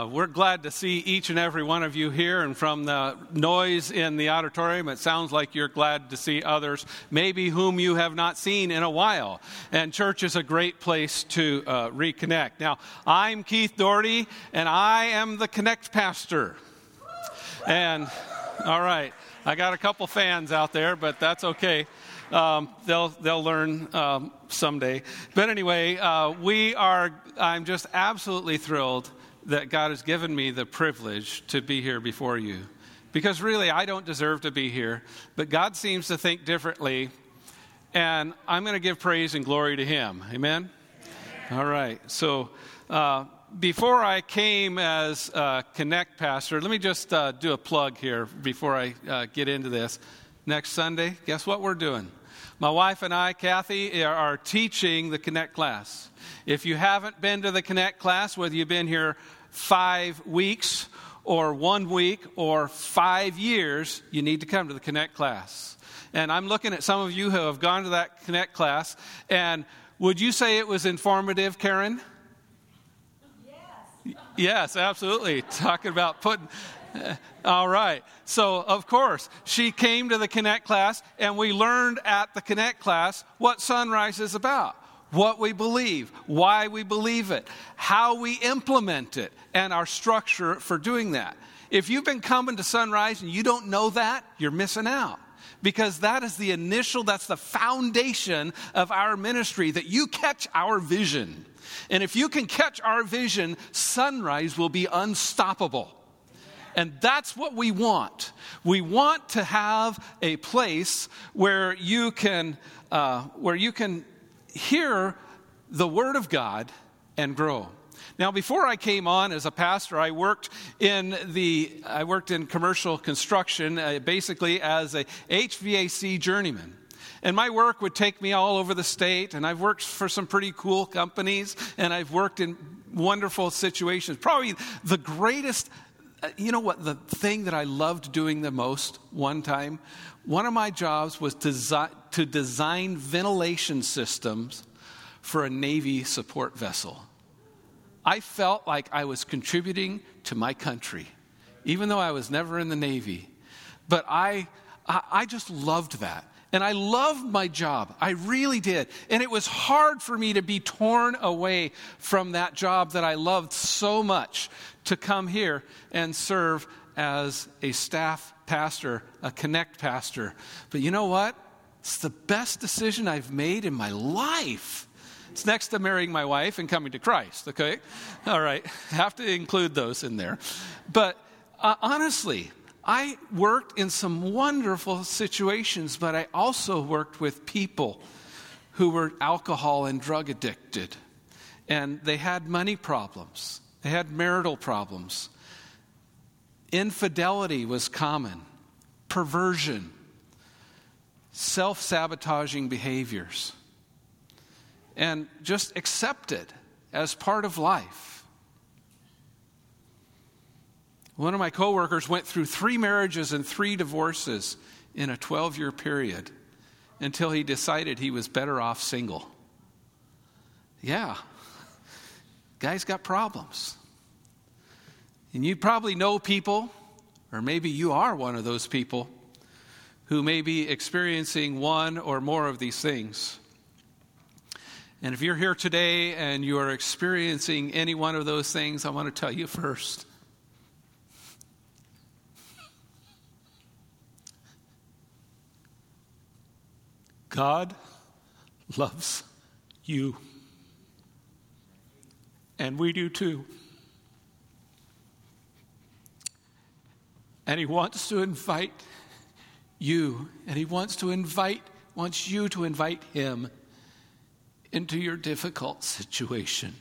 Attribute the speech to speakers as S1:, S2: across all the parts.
S1: Uh, we're glad to see each and every one of you here, and from the noise in the auditorium, it sounds like you're glad to see others, maybe whom you have not seen in a while. And church is a great place to uh, reconnect. Now, I'm Keith Doherty, and I am the Connect Pastor. And, all right, I got a couple fans out there, but that's okay. Um, they'll they'll learn um, someday. But anyway, uh, we are. I'm just absolutely thrilled that God has given me the privilege to be here before you. Because really, I don't deserve to be here, but God seems to think differently, and I'm going to give praise and glory to Him. Amen? All right. So, uh, before I came as Connect Pastor, let me just uh, do a plug here before I uh, get into this. Next Sunday, guess what we're doing? My wife and I, Kathy, are teaching the Connect class. If you haven't been to the Connect class, whether you've been here five weeks or one week or five years, you need to come to the Connect class. And I'm looking at some of you who have gone to that Connect class. And would you say it was informative, Karen?
S2: Yes.
S1: Yes, absolutely. Talking about putting. Uh, all right. So, of course, she came to the Connect class, and we learned at the Connect class what Sunrise is about what we believe, why we believe it, how we implement it, and our structure for doing that. If you've been coming to Sunrise and you don't know that, you're missing out. Because that is the initial, that's the foundation of our ministry, that you catch our vision. And if you can catch our vision, Sunrise will be unstoppable. And that's what we want. We want to have a place where you can, uh, where you can hear the Word of God and grow. Now, before I came on as a pastor, I worked in the I worked in commercial construction, uh, basically as a HVAC journeyman. And my work would take me all over the state, and I've worked for some pretty cool companies, and I've worked in wonderful situations. Probably the greatest, uh, you know what, the thing that I loved doing the most one time one of my jobs was to, to design ventilation systems for a Navy support vessel. I felt like I was contributing to my country, even though I was never in the Navy. But I, I, I just loved that. And I loved my job. I really did. And it was hard for me to be torn away from that job that I loved so much to come here and serve as a staff pastor, a connect pastor. But you know what? It's the best decision I've made in my life. It's next to marrying my wife and coming to Christ, okay? All right, have to include those in there. But uh, honestly, I worked in some wonderful situations, but I also worked with people who were alcohol and drug addicted. And they had money problems, they had marital problems. Infidelity was common, perversion, self sabotaging behaviors, and just accept it as part of life. One of my coworkers went through three marriages and three divorces in a 12 year period until he decided he was better off single. Yeah, guy's got problems. And you probably know people, or maybe you are one of those people, who may be experiencing one or more of these things. And if you're here today and you are experiencing any one of those things, I want to tell you first. God loves you. And we do too. And He wants to invite you, and He wants to invite, wants you to invite Him into your difficult situation.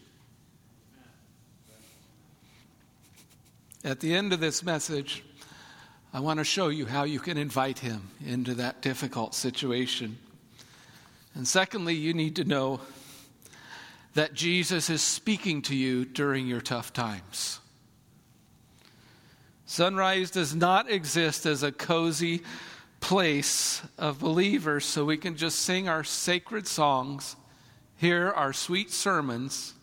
S1: At the end of this message, I want to show you how you can invite Him into that difficult situation. And secondly, you need to know that Jesus is speaking to you during your tough times. Sunrise does not exist as a cozy place of believers so we can just sing our sacred songs, hear our sweet sermons,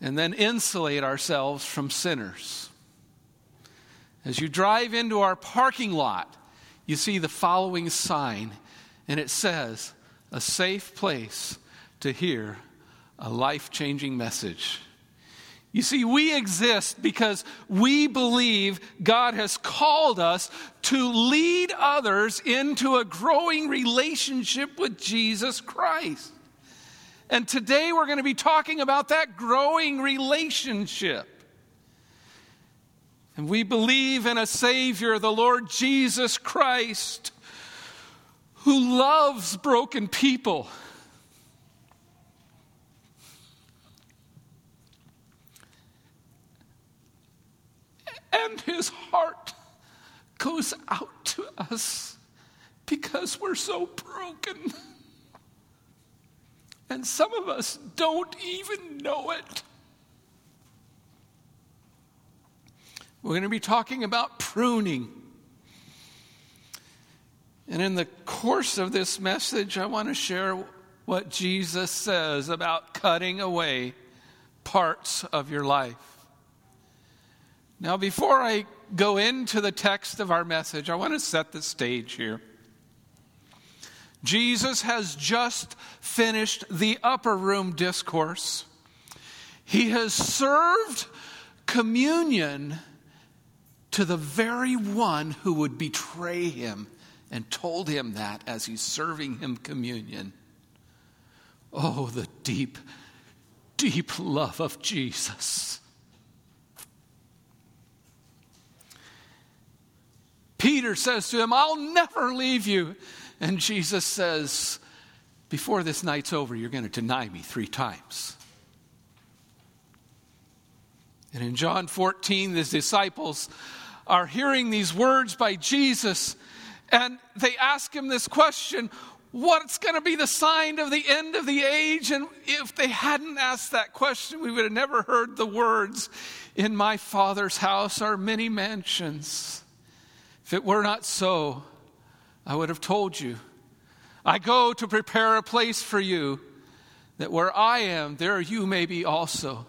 S1: and then insulate ourselves from sinners. As you drive into our parking lot, you see the following sign, and it says, A safe place to hear a life changing message. You see, we exist because we believe God has called us to lead others into a growing relationship with Jesus Christ. And today we're going to be talking about that growing relationship. And we believe in a Savior, the Lord Jesus Christ, who loves broken people and his heart goes out to us because we're so broken. And some of us don't even know it. We're going to be talking about pruning. And in the course of this message, I want to share what Jesus says about cutting away parts of your life. Now, before I go into the text of our message, I want to set the stage here. Jesus has just finished the upper room discourse. He has served communion to the very one who would betray him and told him that as he's serving him communion. Oh, the deep, deep love of Jesus. Peter says to him, I'll never leave you. And Jesus says, Before this night's over, you're going to deny me three times. And in John 14, the disciples are hearing these words by Jesus, and they ask him this question What's going to be the sign of the end of the age? And if they hadn't asked that question, we would have never heard the words, In my Father's house are many mansions. If it were not so, I would have told you. I go to prepare a place for you, that where I am, there you may be also.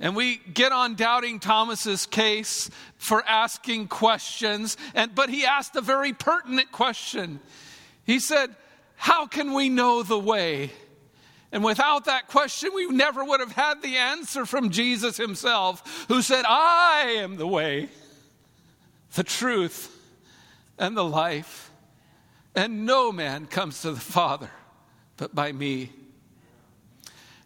S1: And we get on doubting Thomas's case for asking questions, and, but he asked a very pertinent question. He said, How can we know the way? And without that question, we never would have had the answer from Jesus himself, who said, I am the way the truth, and the life. And no man comes to the Father but by me.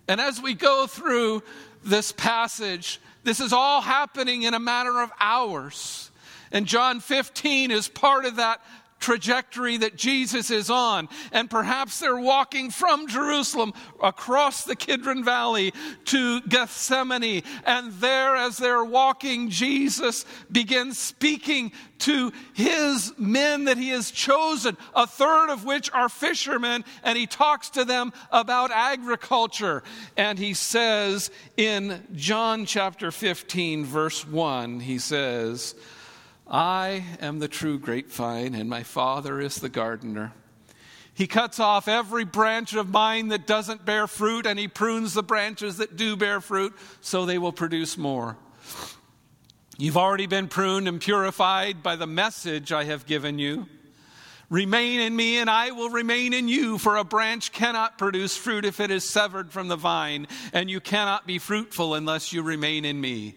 S1: And as we go through this passage, this is all happening in a matter of hours. And John 15 is part of that trajectory that Jesus is on. And perhaps they're walking from Jerusalem across the Kidron Valley to Gethsemane. And there, as they're walking, Jesus begins speaking to his men that he has chosen, a third of which are fishermen, and he talks to them about agriculture. And he says in John chapter 15, verse 1, he says, I am the true grapevine, and my Father is the gardener. He cuts off every branch of mine that doesn't bear fruit, and he prunes the branches that do bear fruit so they will produce more. You've already been pruned and purified by the message I have given you. Remain in me, and I will remain in you. For a branch cannot produce fruit if it is severed from the vine, and you cannot be fruitful unless you remain in me.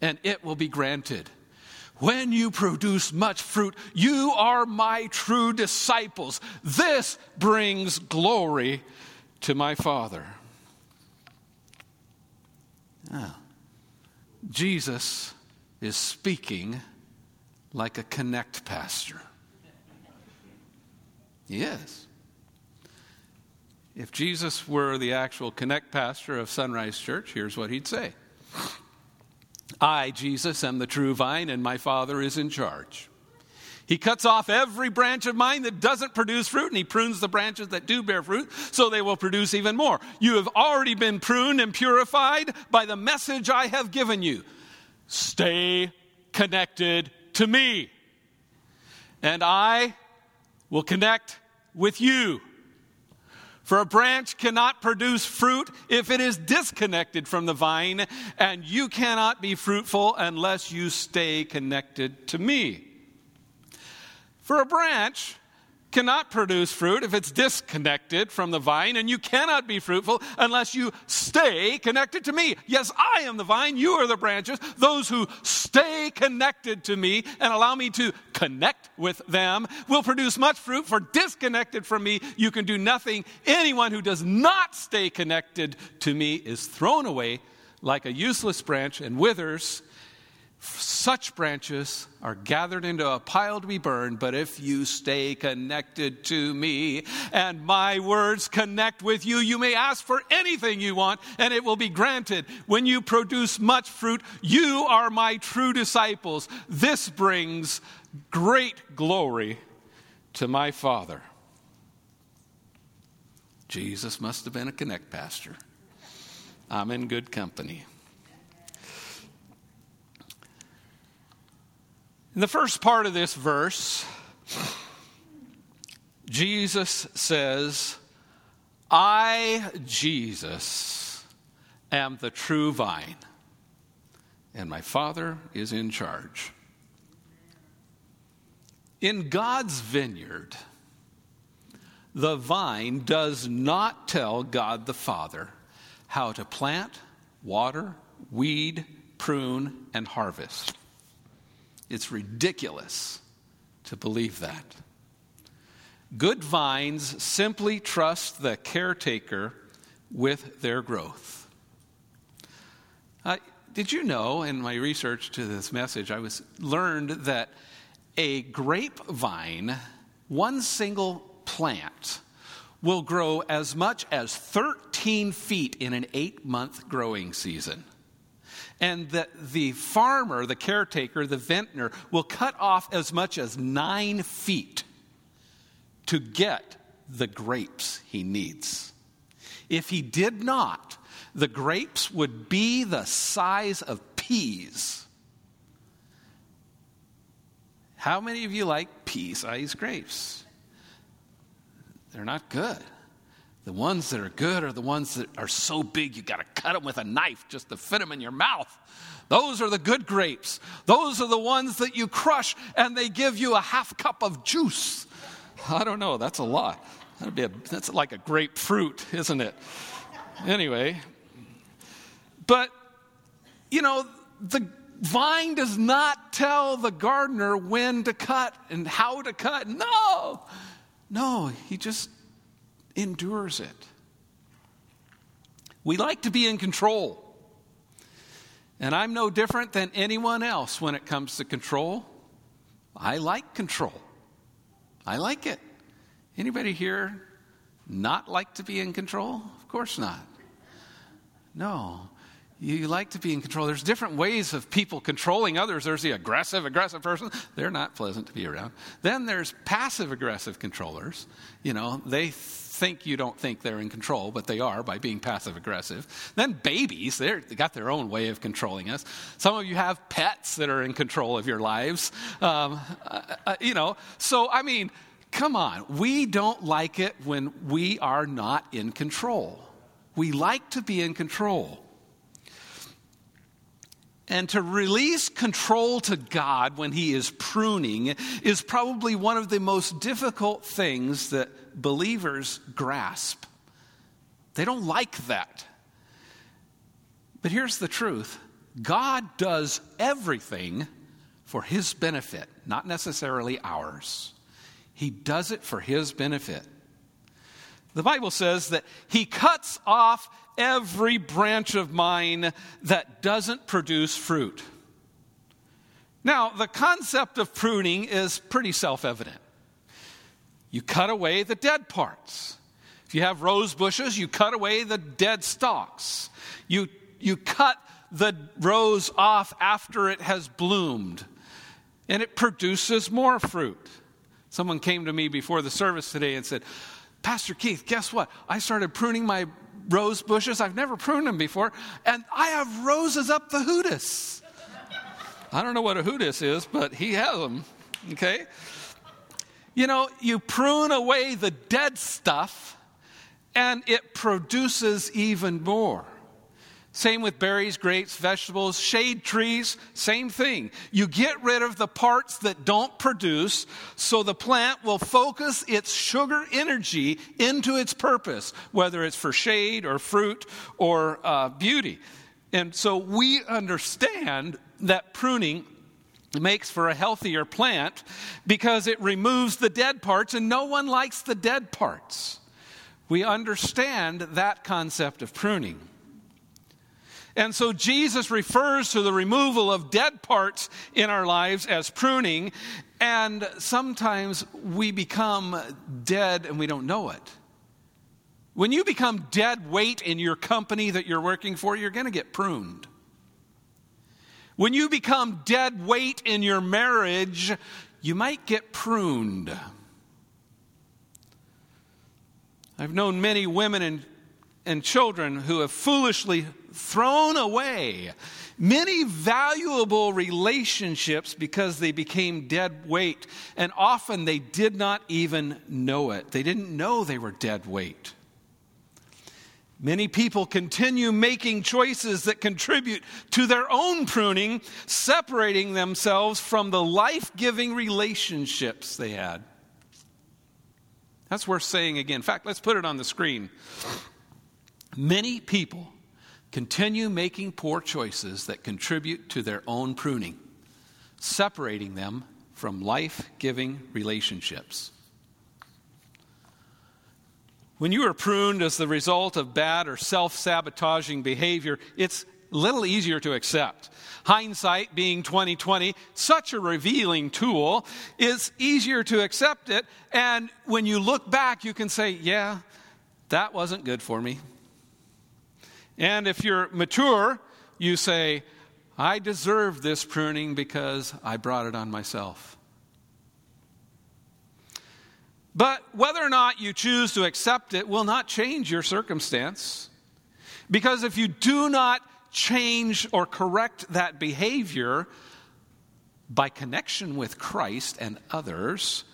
S1: and it will be granted. When you produce much fruit, you are my true disciples. This brings glory to my Father. Ah. Jesus is speaking like a connect pastor. He is. If Jesus were the actual connect pastor of Sunrise Church, here's what he'd say I, Jesus, am the true vine, and my Father is in charge. He cuts off every branch of mine that doesn't produce fruit, and he prunes the branches that do bear fruit, so they will produce even more. You have already been pruned and purified by the message I have given you. Stay connected to me, and I will connect with you. For a branch cannot produce fruit if it is disconnected from the vine, and you cannot be fruitful unless you stay connected to me. For a branch cannot produce fruit if it's disconnected from the vine, and you cannot be fruitful unless you stay connected to me. Yes, I am the vine, you are the branches. Those who stay connected to me and allow me to connect with them will produce much fruit, for disconnected from me, you can do nothing. Anyone who does not stay connected to me is thrown away like a useless branch and withers such branches are gathered into a pile to be burned, but if you stay connected to me and my words connect with you, you may ask for anything you want and it will be granted. When you produce much fruit, you are my true disciples. This brings great glory to my Father. Jesus must have been a connect pastor. I'm in good company. In the first part of this verse, Jesus says, I, Jesus, am the true vine, and my Father is in charge. In God's vineyard, the vine does not tell God the Father how to plant, water, weed, prune, and harvest. It's ridiculous to believe that. Good vines simply trust the caretaker with their growth. Uh, did you know in my research to this message, I was learned that a grapevine, one single plant, will grow as much as 13 feet in an eight month growing season and that the farmer, the caretaker, the vintner, will cut off as much as nine feet to get the grapes he needs. If he did not, the grapes would be the size of peas. How many of you like pea sized grapes? They're not good. The ones that are good are the ones that are so big you got to cut them with a knife just to fit them in your mouth. Those are the good grapes. Those are the ones that you crush and they give you a half cup of juice. I don't know, that's a lot. That'd be a, that's like a grapefruit, isn't it? Anyway, but you know, the vine does not tell the gardener when to cut and how to cut. No, no, he just endures it. We like to be in control. And I'm no different than anyone else when it comes to control. I like control. I like it. Anybody here not like to be in control? Of course not. No. You like to be in control. There's different ways of people controlling others. There's the aggressive, aggressive person. They're not pleasant to be around. Then there's passive aggressive controllers. You know, they think you don't think they're in control, but they are by being passive aggressive. Then babies, they got their own way of controlling us. Some of you have pets that are in control of your lives. Um, uh, uh, you know, so I mean, come on. We don't like it when we are not in control. We like to be in control. And to release control to God when He is pruning is probably one of the most difficult things that believers grasp. They don't like that. But here's the truth God does everything for His benefit, not necessarily ours. He does it for His benefit. The Bible says that He cuts off every branch of mine that doesn't produce fruit. Now, the concept of pruning is pretty self evident. You cut away the dead parts. If you have rose bushes, you cut away the dead stalks. You, you cut the rose off after it has bloomed, and it produces more fruit. Someone came to me before the service today and said, Pastor Keith, guess what? I started pruning my rose bushes. I've never pruned them before, and I have roses up the hootis. I don't know what a hootis is, but he has them. Okay? You know, you prune away the dead stuff, and it produces even more. Same with berries, grapes, vegetables, shade trees, same thing. You get rid of the parts that don't produce so the plant will focus its sugar energy into its purpose, whether it's for shade or fruit or uh, beauty. And so we understand that pruning makes for a healthier plant because it removes the dead parts, and no one likes the dead parts. We understand that concept of pruning. And so Jesus refers to the removal of dead parts in our lives as pruning, and sometimes we become dead and we don't know it. When you become dead weight in your company that you're working for, you're going to get pruned. When you become dead weight in your marriage, you might get pruned. I've known many women and, and children who have foolishly thrown away many valuable relationships because they became dead weight. And often they did not even know it, they didn't know they were dead weight. Many people continue making choices that contribute to their own pruning, separating themselves from the life giving relationships they had. That's worth saying again. In fact, let's put it on the screen. Many people continue making poor choices that contribute to their own pruning, separating them from life giving relationships. When you are pruned as the result of bad or self sabotaging behavior, it's little easier to accept. Hindsight being 2020, such a revealing tool, is easier to accept it. And when you look back, you can say, yeah, that wasn't good for me. And if you're mature, you say, I deserve this pruning because I brought it on myself. But whether or not you choose to accept it will not change your circumstance. Because if you do not change or correct that behavior by connection with Christ and others,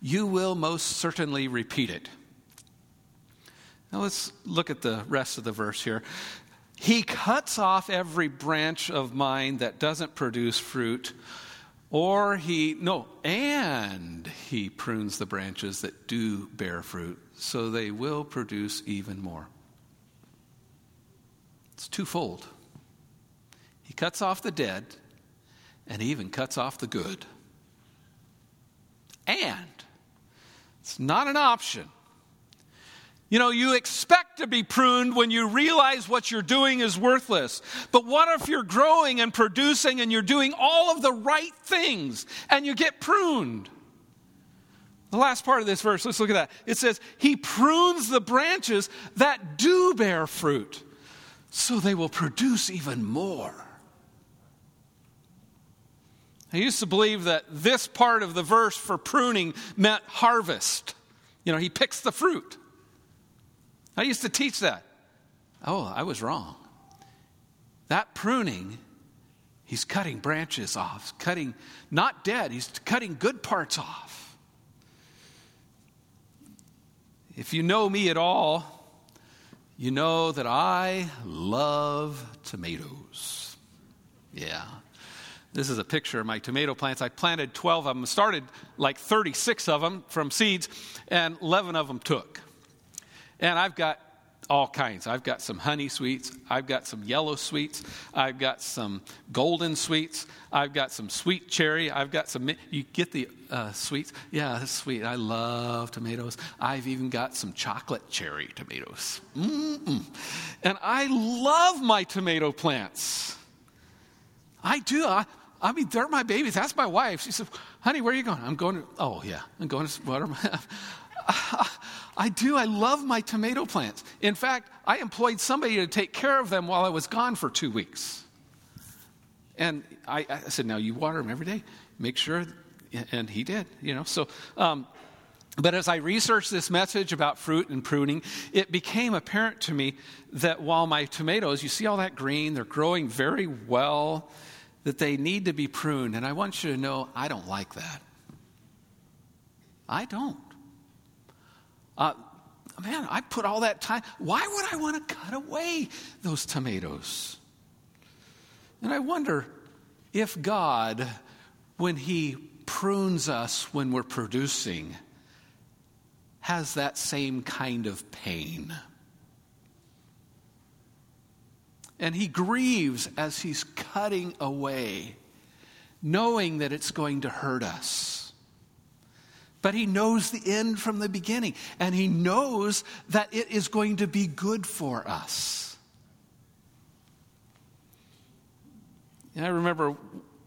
S1: you will most certainly repeat it. Now let's look at the rest of the verse here. He cuts off every branch of mine that doesn't produce fruit, or he, no, and he prunes the branches that do bear fruit, so they will produce even more. It's twofold. He cuts off the dead, and he even cuts off the good. And it's not an option. You know, you expect to be pruned when you realize what you're doing is worthless. But what if you're growing and producing and you're doing all of the right things and you get pruned? The last part of this verse, let's look at that. It says, He prunes the branches that do bear fruit. so they will produce even more. I used to believe that this part of the verse for pruning meant harvest. You know, he picks the fruit. I used to teach that. Oh, I was wrong. That pruning, he's cutting branches off, cutting not dead, he's cutting good parts off. If you know me at all, you know that I love tomatoes. Yeah. This is a picture of my tomato plants. I planted 12 of them, started like 36 of them from seeds, and 11 of them took. And I've got all kinds. I've got some honey sweets. I've got some yellow sweets. I've got some golden sweets. I've got some sweet cherry. I've got some, you get the uh, sweets? Yeah, that's sweet. I love tomatoes. I've even got some chocolate cherry tomatoes. Mm-mm. And I love my tomato plants. I do. I, I mean, they're my babies. That's my wife. She said, honey, where are you going? I'm going to, oh, yeah, I'm going to water my, I do. I love my tomato plants. In fact, I employed somebody to take care of them while I was gone for two weeks. And I, I said, now you water them every day. Make sure. And he did, you know. So, um, but as I researched this message about fruit and pruning, it became apparent to me that while my tomatoes, you see all that green, they're growing very well, that they need to be pruned. And I want you to know I don't like that. I don't. Uh, man, I put all that time. Why would I want to cut away those tomatoes? And I wonder if God, when He prunes us when we're producing, has that same kind of pain. And He grieves as He's cutting away, knowing that it's going to hurt us. But he knows the end from the beginning, and he knows that it is going to be good for us. And I remember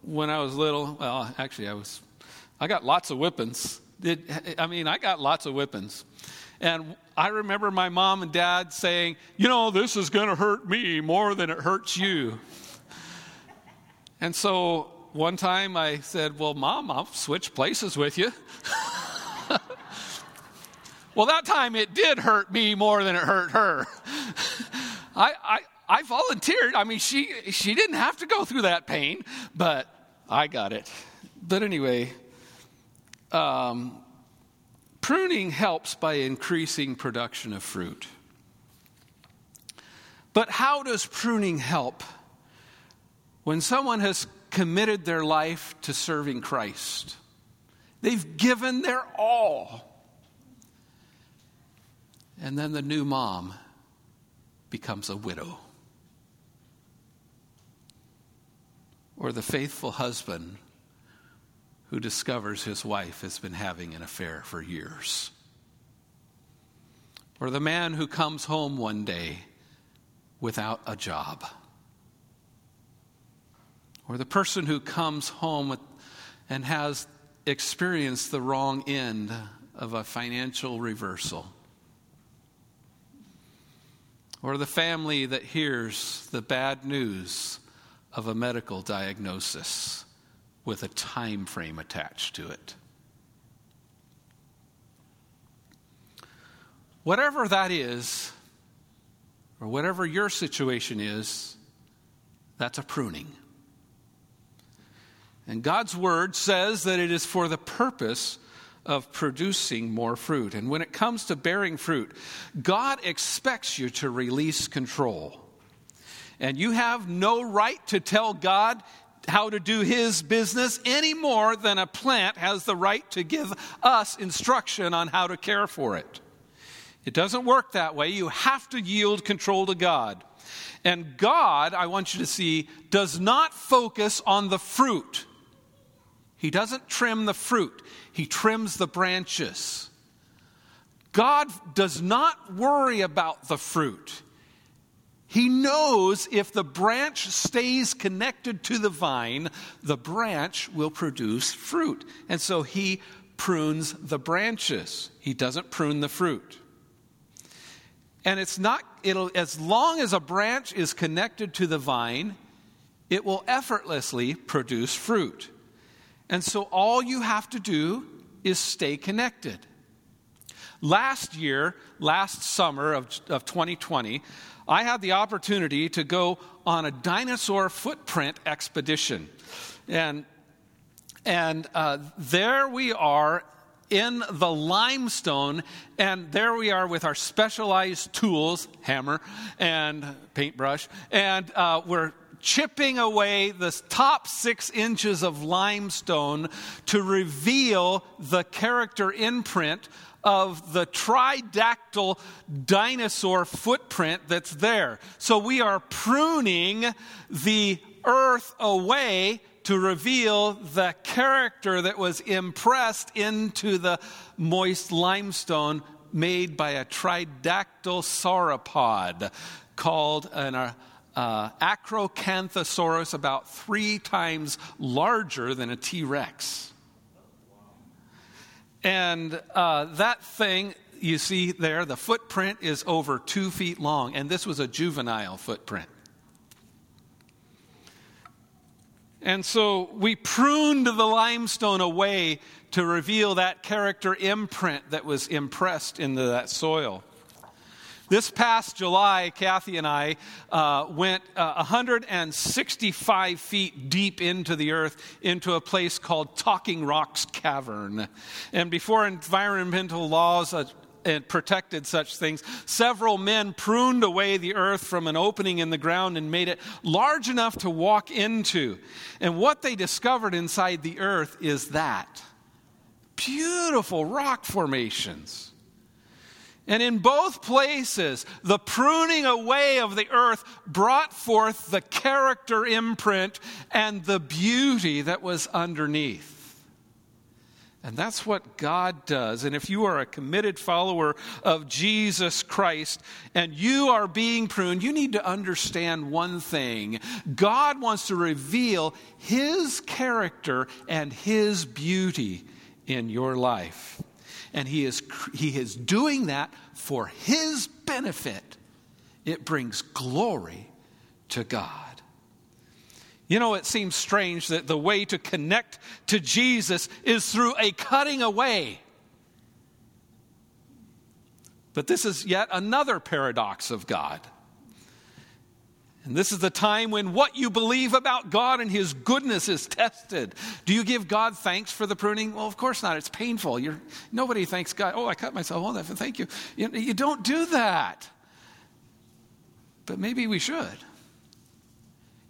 S1: when I was little, well, actually, I was, I got lots of whippings. It, I mean, I got lots of whippings. And I remember my mom and dad saying, you know, this is going to hurt me more than it hurts you. And so one time I said, well, mom, I'll switch places with you. well, that time it did hurt me more than it hurt her. I, I, I volunteered. I mean, she, she didn't have to go through that pain, but I got it. But anyway, um, pruning helps by increasing production of fruit. But how does pruning help when someone has committed their life to serving Christ? They've given their all. And then the new mom becomes a widow. Or the faithful husband who discovers his wife has been having an affair for years. Or the man who comes home one day without a job. Or the person who comes home and has experienced the wrong end of a financial reversal. Or the family that hears the bad news of a medical diagnosis with a time frame attached to it. Whatever that is, or whatever your situation is, that's a pruning. And God's word says that it is for the purpose of producing more fruit. And when it comes to bearing fruit, God expects you to release control. And you have no right to tell God how to do his business any more than a plant has the right to give us instruction on how to care for it. It doesn't work that way. You have to yield control to God. And God, I want you to see, does not focus on the fruit. He doesn't trim the fruit, He trims the branches. God does not worry about the fruit. He knows if the branch stays connected to the vine, the branch will produce fruit. And so he prunes the branches. He doesn't prune the fruit. And it's not, it'll, as long as a branch is connected to the vine, it will effortlessly produce fruit. And so all you have to do is stay connected. Last year, last summer of, of 2020, I had the opportunity to go on a dinosaur footprint expedition. And, and uh, there we are in the limestone, and there we are with our specialized tools, hammer and paintbrush, and uh, we're chipping away the top six inches of limestone to reveal the character imprint of the tridactyl dinosaur footprint that's there. So we are pruning the earth away to reveal the character that was impressed into the moist limestone made by a tridactyl sauropod called an uh, uh, Acrocanthosaurus, about three times larger than a T Rex. And uh, that thing you see there, the footprint is over two feet long, and this was a juvenile footprint. And so we pruned the limestone away to reveal that character imprint that was impressed into that soil. This past July, Kathy and I uh, went uh, 165 feet deep into the earth into a place called Talking Rocks Cavern. And before environmental laws uh, and protected such things. Several men pruned away the earth from an opening in the ground and made it large enough to walk into. And what they discovered inside the earth is that beautiful rock formations. And in both places, the pruning away of the earth brought forth the character imprint and the beauty that was underneath. And that's what God does. And if you are a committed follower of Jesus Christ and you are being pruned, you need to understand one thing God wants to reveal His character and His beauty in your life. And He is, he is doing that for His benefit. It brings glory to God. You know, it seems strange that the way to connect to Jesus is through a cutting away. But this is yet another paradox of God. And this is the time when what you believe about God and His goodness is tested. Do you give God thanks for the pruning? Well, of course not. It's painful. You're, nobody thanks God. Oh, I cut myself. Oh, thank you. you. You don't do that. But maybe we should.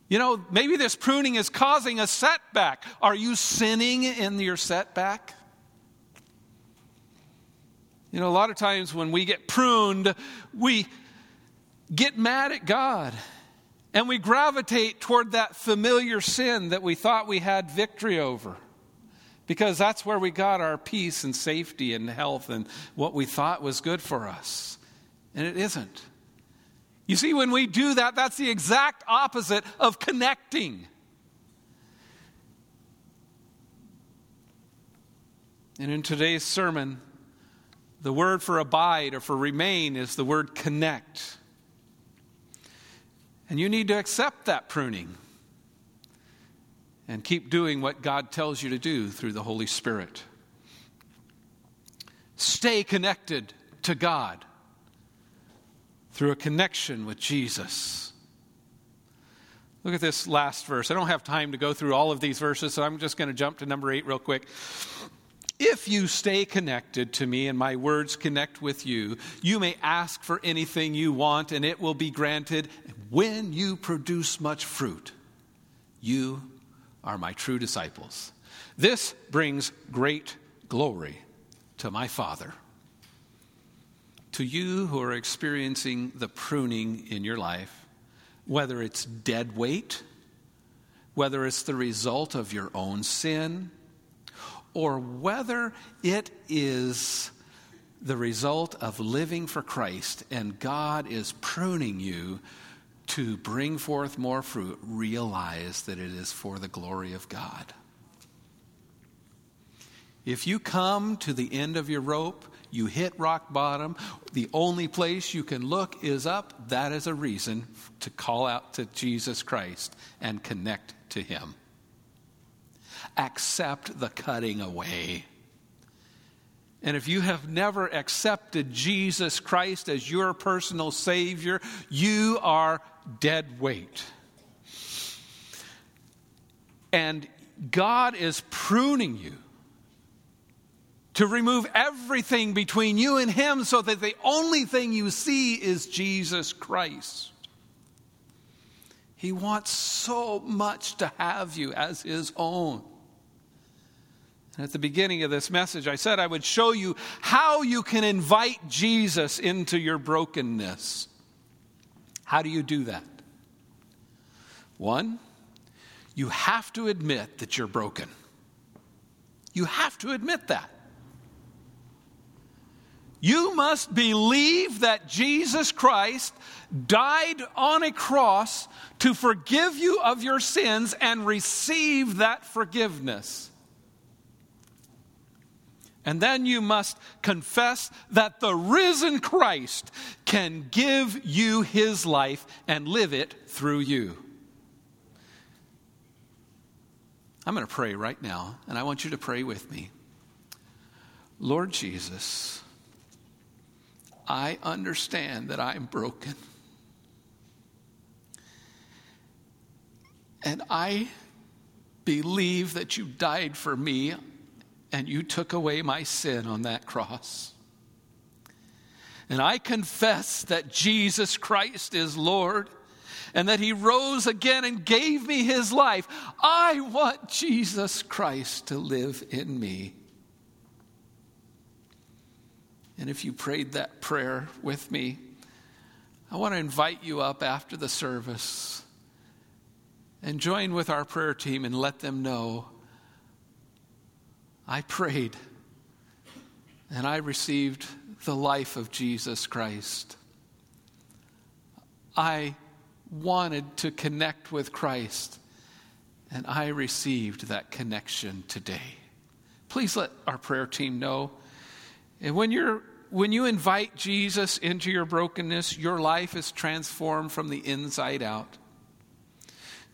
S1: You know, maybe this pruning is causing a setback. Are you sinning in your setback? You know, a lot of times when we get pruned, we get mad at God and we gravitate toward that familiar sin that we thought we had victory over because that's where we got our peace and safety and health and what we thought was good for us. And it isn't. You see, when we do that, that's the exact opposite of connecting. And in today's sermon, the word for abide or for remain is the word connect. And you need to accept that pruning and keep doing what God tells you to do through the Holy Spirit. Stay connected to God through a connection with Jesus. Look at this last verse. I don't have time to go through all of these verses, so I'm just going to jump to number eight real quick. If you stay connected to me and my words connect with you, you may ask for anything you want and it will be granted. When you produce much fruit, you are my true disciples. This brings great glory to my Father to you who are experiencing the pruning in your life, whether it's dead weight, whether it's the result of your own sin, or whether it is the result of living for Christ and God is pruning you to bring forth more fruit, realize that it is for the glory of God. If you come to the end of your rope, you hit rock bottom, the only place you can look is up, that is a reason to call out to Jesus Christ and connect to Him. Accept the cutting away. And if you have never accepted Jesus Christ as your personal Savior, you are dead weight. And God is pruning you to remove everything between you and Him so that the only thing you see is Jesus Christ. He wants so much to have you as His own. At the beginning of this message, I said I would show you how you can invite Jesus into your brokenness. How do you do that? One, you have to admit that you're broken. You have to admit that. You must believe that Jesus Christ died on a cross to forgive you of your sins and receive that forgiveness. And then you must confess that the risen Christ can give you his life and live it through you. I'm going to pray right now, and I want you to pray with me. Lord Jesus, I understand that I'm broken. And I believe that you died for me and you took away my sin on that cross. And I confess that Jesus Christ is Lord and that He rose again and gave me His life. I want Jesus Christ to live in me. And if you prayed that prayer with me, I want to invite you up after the service and join with our prayer team and let them know I prayed and I received the life of Jesus Christ. I wanted to connect with Christ, and I received that connection today. Please let our prayer team know. And when you're when you invite Jesus into your brokenness, your life is transformed from the inside out.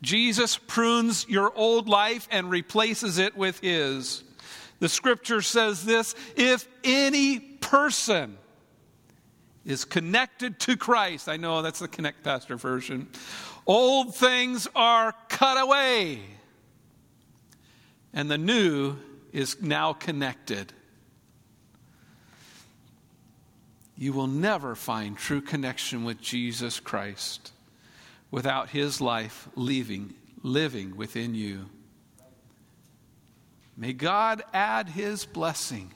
S1: Jesus prunes your old life and replaces it with his. The scripture says this if any person is connected to Christ. I know that's the Connect Pastor version. Old things are cut away, and the new is now connected. You will never find true connection with Jesus Christ without his life leaving, living within you. May God add his blessing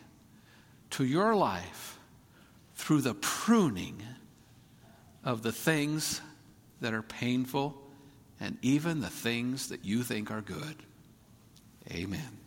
S1: to your life through the pruning of the things that are painful and even the things that you think are good. Amen.